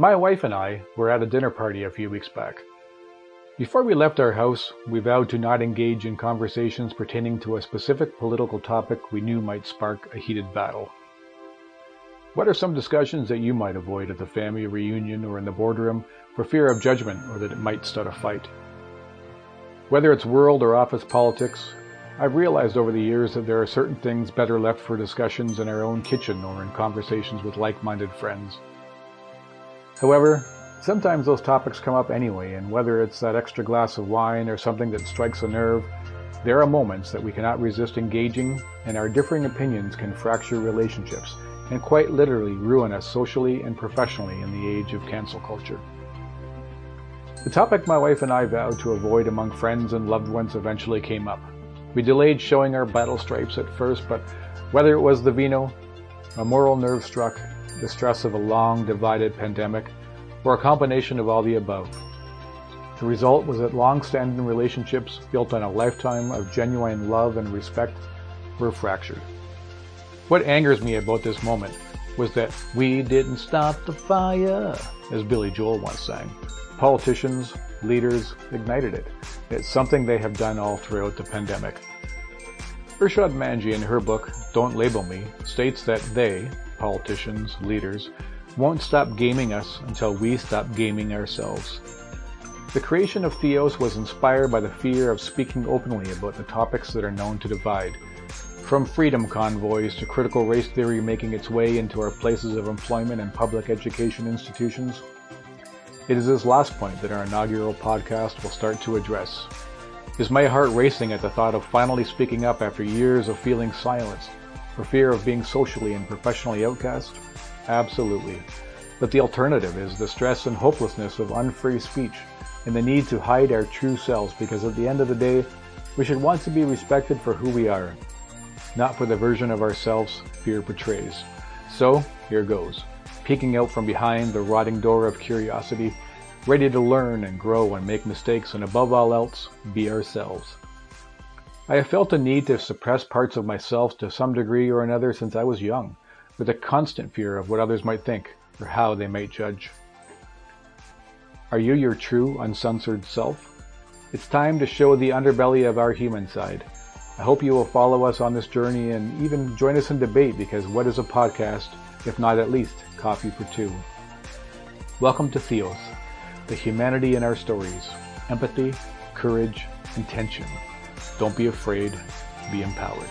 My wife and I were at a dinner party a few weeks back. Before we left our house, we vowed to not engage in conversations pertaining to a specific political topic we knew might spark a heated battle. What are some discussions that you might avoid at the family reunion or in the boardroom for fear of judgment or that it might start a fight? Whether it's world or office politics, I've realized over the years that there are certain things better left for discussions in our own kitchen or in conversations with like-minded friends. However, sometimes those topics come up anyway, and whether it's that extra glass of wine or something that strikes a nerve, there are moments that we cannot resist engaging, and our differing opinions can fracture relationships and quite literally ruin us socially and professionally in the age of cancel culture. The topic my wife and I vowed to avoid among friends and loved ones eventually came up. We delayed showing our battle stripes at first, but whether it was the vino, a moral nerve struck, the stress of a long divided pandemic, or a combination of all the above. The result was that long-standing relationships built on a lifetime of genuine love and respect were fractured. What angers me about this moment was that we didn't stop the fire, as Billy Joel once sang. Politicians, leaders ignited it. It's something they have done all throughout the pandemic. Irshad Manji in her book, Don't Label Me, states that they, politicians, leaders, won't stop gaming us until we stop gaming ourselves. The creation of THiOS was inspired by the fear of speaking openly about the topics that are known to divide, from freedom convoys to critical race theory making its way into our places of employment and public education institutions. It is this last point that our inaugural podcast will start to address. Is my heart racing at the thought of finally speaking up after years of feeling silenced, for fear of being socially and professionally outcast? Absolutely. But the alternative is the stress and hopelessness of unfree speech and the need to hide our true selves because at the end of the day, we should want to be respected for who we are, not for the version of ourselves fear portrays. So, here goes. Peeking out from behind the rotting door of curiosity, ready to learn and grow and make mistakes and above all else, be ourselves. I have felt a need to suppress parts of myself to some degree or another since I was young, with a constant fear of what others might think or how they might judge. Are you your true, uncensored self? It's time to show the underbelly of our human side. I hope you will follow us on this journey and even join us in debate because what is a podcast if not at least coffee for two? Welcome to THiOS, the humanity in our stories, empathy, courage, intention. Don't be afraid. Be empowered.